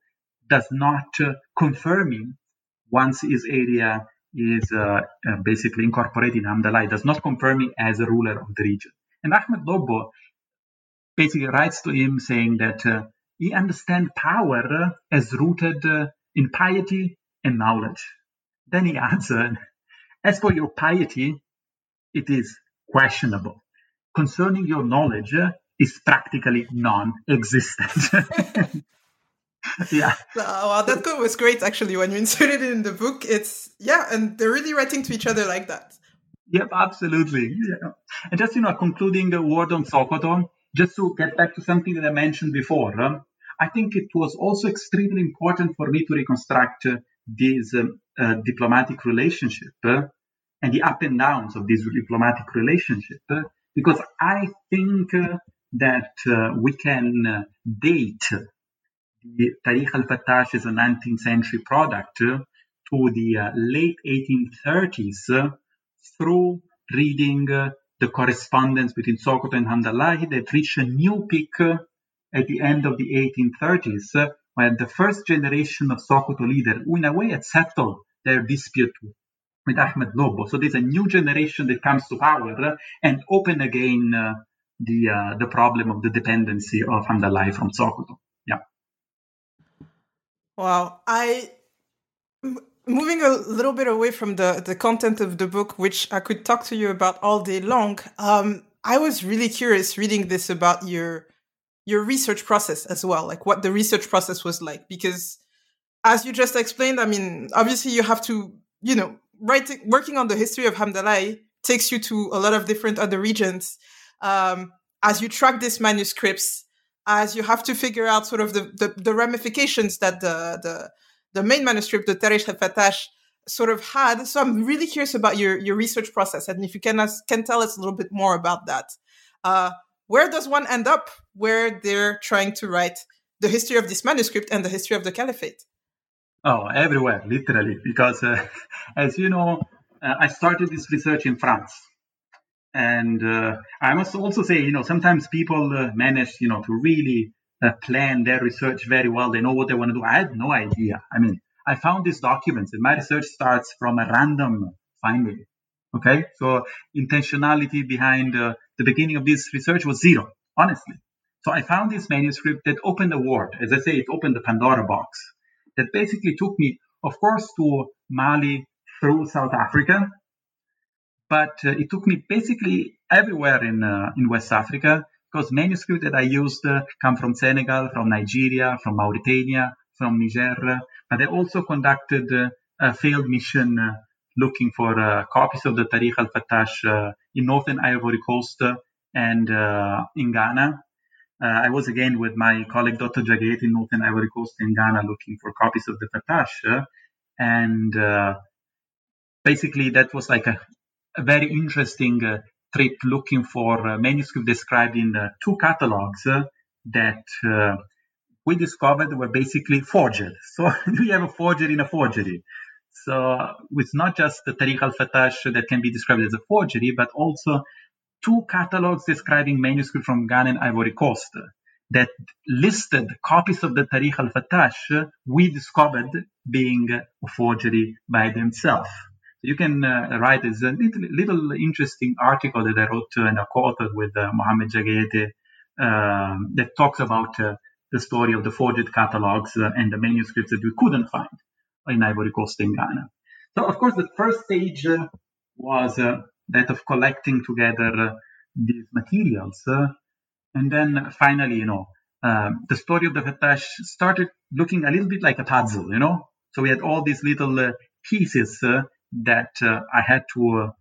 does not confirm him once his area is uh, uh, basically incorporated in Hamdallah, does not confirm him as a ruler of the region. And Ahmed Lobbo basically writes to him saying that uh, he understands power as rooted uh, in piety and knowledge. Then he adds, as for your piety, it is questionable. Concerning your knowledge, uh, is practically non-existent. yeah. wow, that quote was great actually when you inserted it in the book. It's yeah, and they're really writing to each other like that. Yep, absolutely. Yeah. And just you know, concluding a word on Sokoto, just to get back to something that I mentioned before, um, I think it was also extremely important for me to reconstruct uh, this um, uh, diplomatic relationship uh, and the up and downs of this diplomatic relationship, uh, because I think uh, that uh, we can date the Tarikh al-Fattash is a 19th century product to the uh, late 1830s uh, through reading uh, the correspondence between Sokoto and Hamdallahi that reached a new peak at the end of the 1830s when the first generation of Sokoto leaders, who in a way had settled their dispute with Ahmed Lobbo. So there's a new generation that comes to power and open again uh, the uh, the problem of the dependency of Hamdallahi from Sokoto. Wow. I moving a little bit away from the the content of the book, which I could talk to you about all day long. Um, I was really curious reading this about your your research process as well, like what the research process was like, because as you just explained, I mean, obviously you have to, you know, writing working on the history of Hamdallah takes you to a lot of different other regions. Um, as you track these manuscripts, as you have to figure out sort of the, the, the ramifications that the, the, the main manuscript, the Tarikh al-Fattash, sort of had. So I'm really curious about your, your research process. And if you can, can tell us a little bit more about that. Uh, where does one end up where they're trying to write the history of this manuscript and the history of the caliphate? Oh, everywhere, literally. Because uh, as you know, uh, I started this research in France. And uh, I must also say, you know, sometimes people uh, manage, you know, to really uh, plan their research very well. They know what they want to do. I had no idea. I mean, I found these documents, and my research starts from a random finding. Okay, so intentionality behind uh, the beginning of this research was zero, honestly. So I found this manuscript that opened the world. As I say, it opened the Pandora box that basically took me, of course, to Mali through South Africa, but uh, it took me basically everywhere in uh, in West Africa because manuscripts that I used uh, come from Senegal, from Nigeria, from Mauritania, from Niger, but I also conducted uh, a failed mission uh, looking for uh, copies of the Tarikh al-Fattash in northern Ivory Coast and in Ghana. I was again with my colleague Dr. Diagayeté in northern Ivory Coast in Ghana looking for copies of the Fattash. and basically that was like a, a very interesting uh, trip looking for uh, manuscripts described in uh, two catalogs that we discovered were basically forged. So we have a forgery in a forgery. So it's not just the Tarikh al-Fattash that can be described as a forgery, but also two catalogs describing manuscript from Ghana and Ivory Coast that listed copies of the Tarikh al-Fattash we discovered being a forgery by themselves. You can uh, write a little, little, interesting article that I wrote uh, and I co-authored with uh, Mohamed um, that talks about uh, the story of the forged catalogs uh, and the manuscripts that we couldn't find in Ivory Coast and Ghana. So, of course, the first stage uh, was uh, that of collecting together uh, these materials. Uh, and then finally, you know, um, the story of the Fattash started looking a little bit like a puzzle, you know? So we had all these little uh, pieces that I had to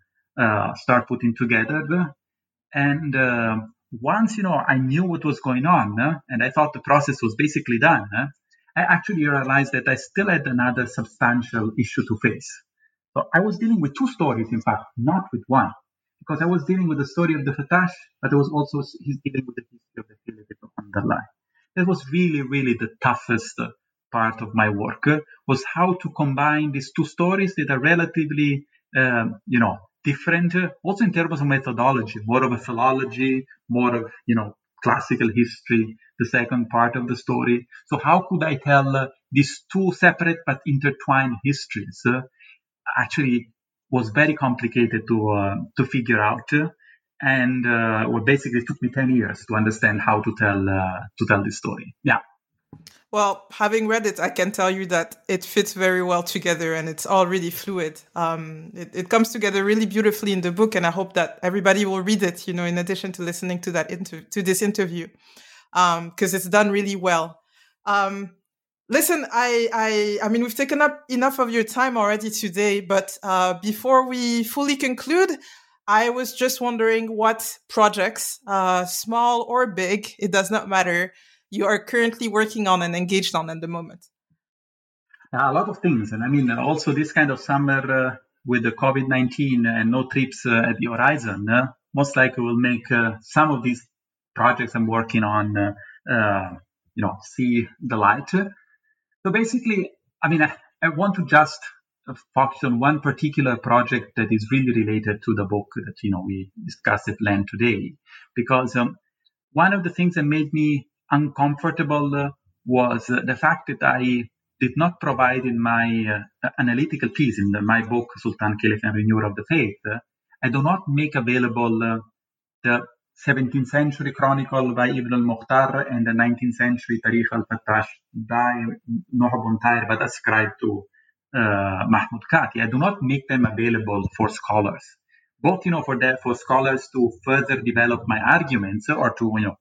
start putting together. And once you know I knew what was going on, uh, and I thought the process was basically done, uh, I actually realized that I still had another substantial issue to face. So I was dealing with two stories, in fact, not with one, because I was dealing with the story of the Fattash, but I was also he's dealing with the history of the Philippines underlying. That was really, really the toughest part of my work uh, was how to combine these two stories that are relatively, um, you know, different, also in terms of methodology, more of a philology, more of, you know, classical history, the second part of the story. So how could I tell uh, these two separate but intertwined histories? Uh, actually was very complicated to, uh, to figure out. and uh, well, basically took me 10 years to understand how to tell, uh, to tell this story. Yeah. Well, having read it, I can tell you that it fits very well together and it's all really fluid. Um, it, it, comes together really beautifully in the book, and I hope that everybody will read it, you know, in addition to listening to that inter- to this interview, because um, it's done really well. Um, listen, I, I, I mean, we've taken up enough of your time already today, but uh, before we fully conclude, I was just wondering what projects, uh, small or big, it does not matter, you are currently working on and engaged on at the moment? a lot of things. And I mean, also this kind of summer uh, with the COVID 19 and no trips uh, at the horizon, uh, most likely will make uh, some of these projects I'm working on, uh, uh, you know, see the light. So basically, I mean, I, I want to just focus on one particular project that is really related to the book that, you know, we discussed at length today, because um, one of the things that made me uncomfortable uh, was uh, the fact that I did not provide in my uh, analytical piece in the, my book Sultan Caliph and Renewer of the Faith. I do not make available the 17th century chronicle by Ibn al-Mukhtar and the 19th century Tarikh al-Fattash by Nuh Buntair but ascribed to uh, Mahmoud Kati. I do not make them available for scholars, both you know for that for scholars to further develop my arguments or to you know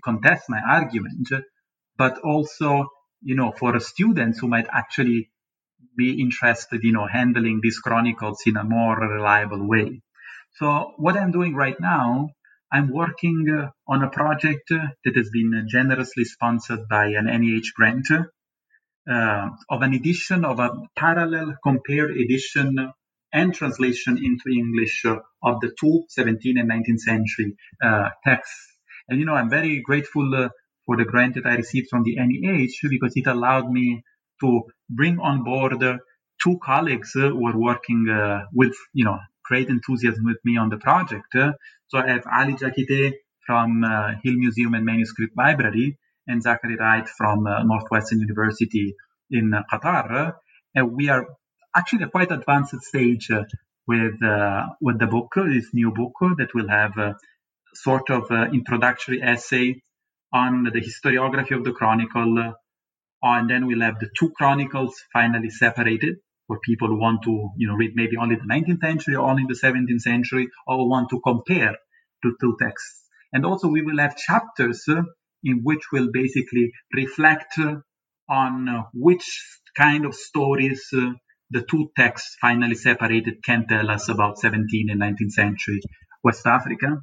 contest my argument, but also, you know, for students who might actually be interested, you know, handling these chronicles in a more reliable way. So what I'm doing right now, I'm working uh, on a project that has been generously sponsored by an NEH grant uh, of an edition of a parallel compared edition and translation into English of the two 17th and 19th century uh, texts and you know, I'm very grateful uh, for the grant that I received from the NEH because it allowed me to bring on board uh, two colleagues uh, who are working uh, with, you know, great enthusiasm with me on the project. so I have Ali Diagayeté from uh, Hill Museum and Manuscript Library and Zachary Wright from uh, Northwestern University in Qatar. and we are actually a quite advanced stage with with the book, this new book that will have sort of uh, introductory essay on the historiography of the chronicle, uh, and then we'll have the two chronicles finally separated for people who want to, you know, read maybe only the 19th century or only the 17th century, or want to compare the two texts. And also we will have chapters uh, in which we'll basically reflect on which kind of stories the two texts finally separated can tell us about 17th and 19th century West Africa.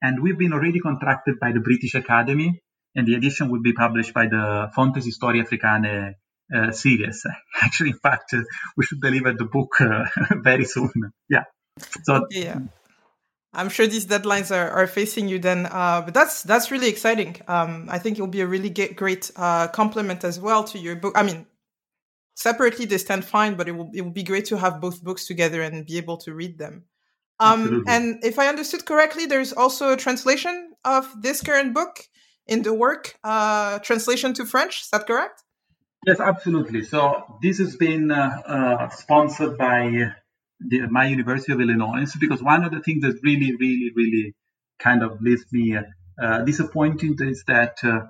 And we've been already contracted by the British Academy, and the edition will be published by the Fontes Historiae Africanae uh, series. Actually, in fact, uh, we should deliver the book uh, very soon. Yeah. So yeah. I'm sure these deadlines are, are facing you then, uh, but that's that's really exciting. Um, I think it will be a really great uh, complement as well to your book. I mean, separately they stand fine, but it will it will be great to have both books together and be able to read them. Um, and if I understood correctly, there's also a translation of this current book in the work, uh, translation to French. Is that correct? Yes, absolutely. So this has been uh, uh, sponsored by the, my University of Illinois because one of the things that really, really, really kind of leaves me uh, disappointed is that uh,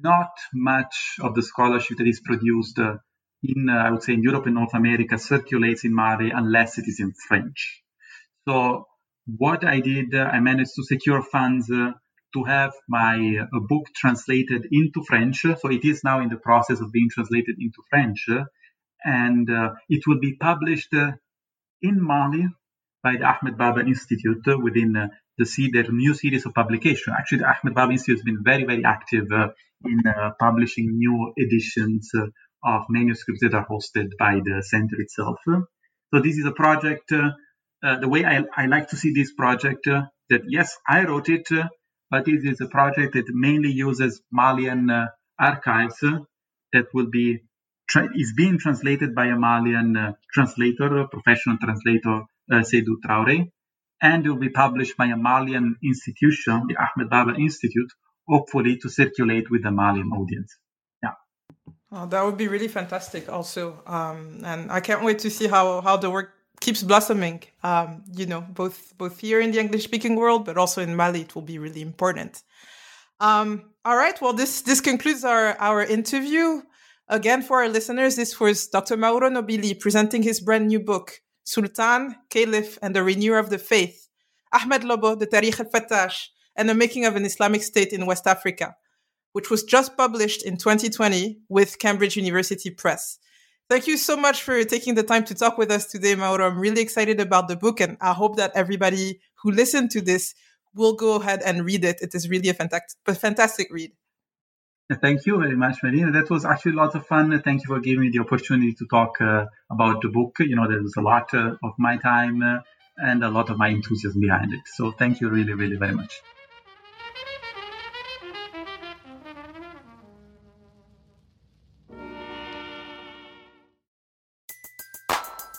not much of the scholarship that is produced uh, in, uh, I would say, in Europe and North America circulates in Mali unless it is in French. So what I did, uh, I managed to secure funds uh, to have my book translated into French. So it is now in the process of being translated into French, and it will be published in Mali by the Ahmed Baba Institute within uh, the C, their new series of publication. Actually, the Ahmed Baba Institute has been very, very active uh, in uh, publishing new editions uh, of manuscripts that are hosted by the center itself. So this is a project. Uh, uh, the way I, I, like to see this project, that yes, I wrote it, but it is a project that mainly uses Malian archives that will be tra- is being translated by a Malian uh, translator, professional translator, uh, Seydou Traoré, and will be published by a Malian institution, the Ahmed Baba Institute, hopefully to circulate with the Malian audience. Yeah. Oh, that would be really fantastic, also, um, and I can't wait to see how how the work keeps blossoming. Um, you know, both both here in the English speaking world, but also in Mali, it will be really important. Um, all right. Well, this this concludes our our interview. Again, for our listeners, this was Dr. Mauro Nobili presenting his brand new book, Sultan, Caliph, and the Renewer of the Faith, Ahmed Lobbo, the Tarikh al-Fattash, and the Making of an Islamic State in West Africa, which was just published in 2020 with Cambridge University Press. Thank you so much for taking the time to talk with us today, Mauro. I'm really excited about the book, and I hope that everybody who listened to this will go ahead and read it. It is really a fantastic, a fantastic read. Thank you very much, Madina. That was actually lots of fun. Thank you for giving me the opportunity to talk uh, about the book. You know, there was a lot uh, of my time uh, and a lot of my enthusiasm behind it. So thank you really, really very much.